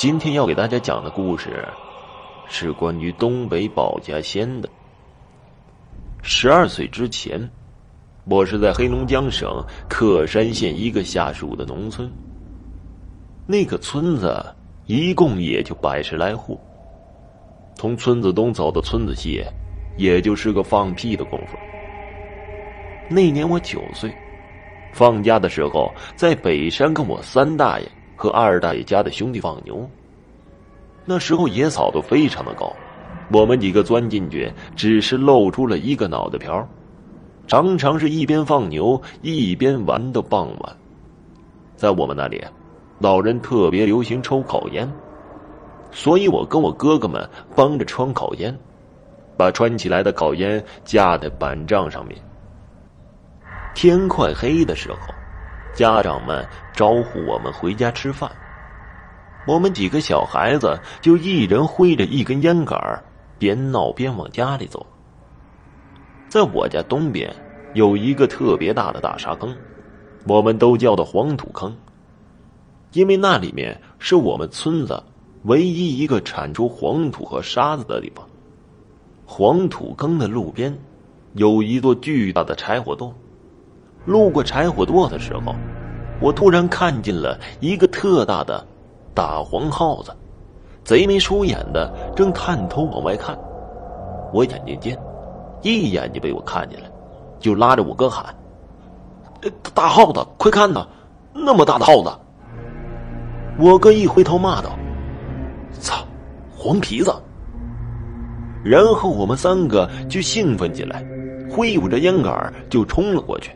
今天要给大家讲的故事，是关于东北保家仙的。十二岁之前，我是在黑龙江省克山县一个下属的农村。那个村子一共也就百十来户，从村子东走到村子西，也就是个放屁的功夫。那年我九岁，放假的时候在北山跟我三大爷和二大爷家的兄弟放牛。那时候野草都非常的高。我们几个钻进去，只是露出了一个脑袋瓢，常常是一边放牛一边玩到傍晚。在我们那里，老人特别流行抽烤烟，所以我跟我哥哥们帮着穿烤烟，把穿起来的烤烟架在板杖上面。天快黑的时候，家长们招呼我们回家吃饭，我们几个小孩子就一人挥着一根烟杆边闹边往家里走。在我家东边有一个特别大的大沙坑，我们都叫它黄土坑，因为那里面是我们村子唯一一个产出黄土和沙子的地方。黄土坑的路边有一座巨大的柴火垛，路过柴火垛的时候，我突然看见了一个特大的大黄耗子。贼眉鼠眼的，正探头往外看。我眼睛尖，一眼就被我看见了，就拉着我哥喊：“大耗子，快看呐，那么大的耗子！”我哥一回头骂道：“操，黄皮子！”然后我们三个就兴奋起来，挥舞着烟杆就冲了过去。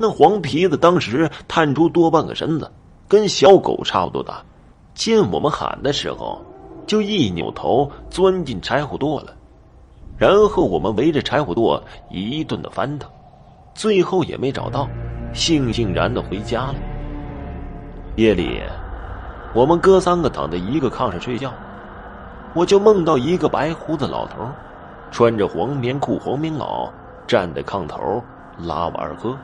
那黄皮子当时探出多半个身子，跟小狗差不多大。见我们喊的时候，就一扭头钻进柴火垛了。然后我们围着柴火垛一顿的翻腾，最后也没找到，悻悻然的回家了。夜里，我们哥三个躺在一个炕上睡觉，我就梦到一个白胡子老头，穿着黄棉裤、黄棉袄，站在炕头拉我二哥。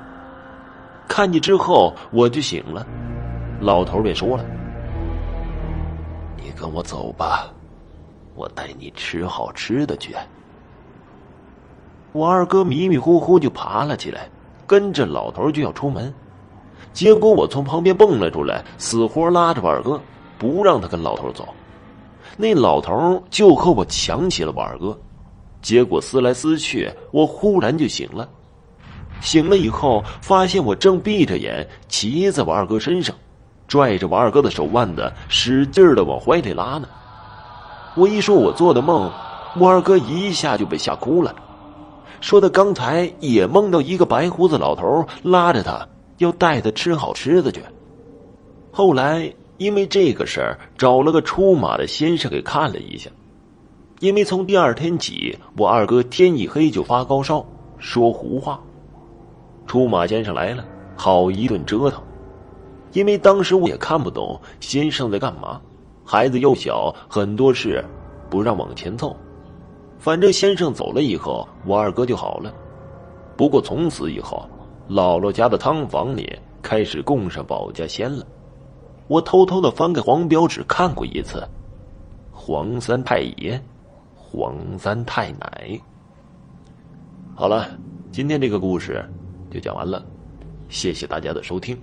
看见之后，我就醒了，老头便说了。你跟我走吧，我带你吃好吃的去。我二哥迷迷糊糊就爬了起来，跟着老头就要出门，结果我从旁边蹦了出来，死活拉着我二哥，不让他跟老头走。那老头就和我抢起了我二哥，结果撕来撕去，我忽然就醒了。醒了以后，发现我正闭着眼骑在我二哥身上。拽着我二哥的手腕子，使劲的往怀里拉呢。我一说我做的梦，我二哥一下就被吓哭了，说他刚才也梦到一个白胡子老头拉着他，要带他吃好吃的去。后来因为这个事儿，找了个出马的先生给看了一下，因为从第二天起，我二哥天一黑就发高烧，说胡话。出马先生来了，好一顿折腾。因为当时我也看不懂先生在干嘛，孩子又小，很多事不让往前凑。反正先生走了以后，我二哥就好了。不过从此以后，姥姥家的汤房里开始供上保家仙了。我偷偷的翻开黄标纸看过一次，黄三太爷，黄三太奶。好了，今天这个故事就讲完了，谢谢大家的收听。